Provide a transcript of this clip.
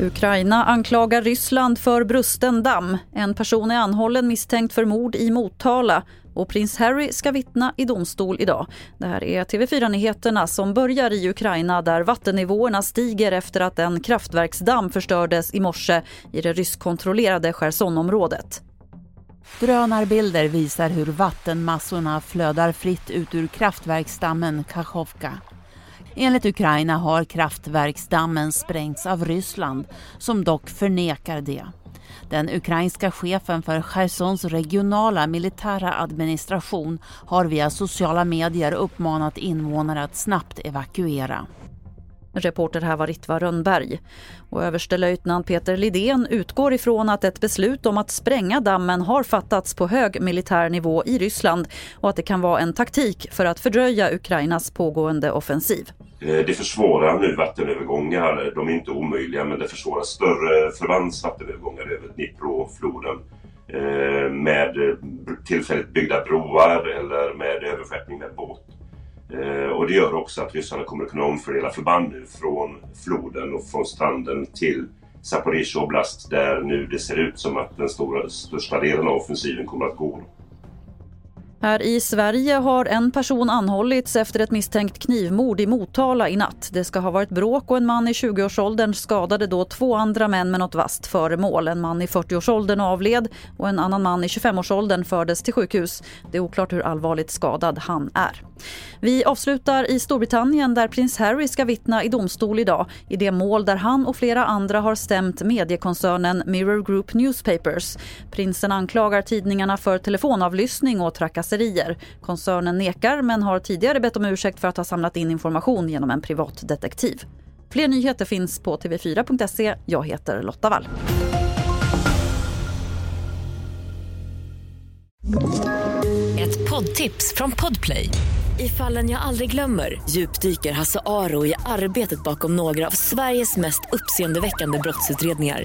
Ukraina anklagar Ryssland för brusten damm. En person är anhållen misstänkt för mord i Motala och prins Harry ska vittna i domstol idag. Det här är TV4-nyheterna som börjar i Ukraina där vattennivåerna stiger efter att en kraftverksdamm förstördes i morse i det ryskkontrollerade Chersonområdet. Drönarbilder visar hur vattenmassorna flödar fritt ut ur kraftverksdammen Kachovka. Enligt Ukraina har kraftverksdammen sprängts av Ryssland som dock förnekar det. Den ukrainska chefen för Chersons regionala militära administration har via sociala medier uppmanat invånare att snabbt evakuera. Reporter här var Ritva Rönnberg. Och överstelöjtnant Peter Lidén utgår ifrån att ett beslut om att spränga dammen har fattats på hög militär nivå i Ryssland och att det kan vara en taktik för att fördröja Ukrainas pågående offensiv. Eh, det försvårar nu vattenövergångar. De är inte omöjliga men det försvårar större förbands vattenövergångar över Dnipro-floden eh, med eh, tillfälligt byggda broar eller med överskeppning med båt. Eh, och det gör också att ryssarna kommer att kunna omfördela förband nu från floden och från stranden till Zaporizjzja oblast där nu det ser ut som att den stora, största delen av offensiven kommer att gå. Här i Sverige har en person anhållits efter ett misstänkt knivmord i Motala i natt. Det ska ha varit bråk och en man i 20-årsåldern skadade då två andra män med något vasst föremål. En man i 40-årsåldern avled och en annan man i 25-årsåldern fördes till sjukhus. Det är oklart hur allvarligt skadad han är. Vi avslutar i Storbritannien där prins Harry ska vittna i domstol idag i det mål där han och flera andra har stämt mediekoncernen Mirror Group Newspapers. Prinsen anklagar tidningarna för telefonavlyssning och trakasserier. Koncernen nekar men har tidigare bett om ursäkt för att ha samlat in information genom en privatdetektiv. Fler nyheter finns på tv4.se. Jag heter Lotta Wall. Ett poddtips från Podplay. I fallen jag aldrig glömmer djupdyker Hasse Aro i arbetet bakom några av Sveriges mest uppseendeväckande brottsutredningar.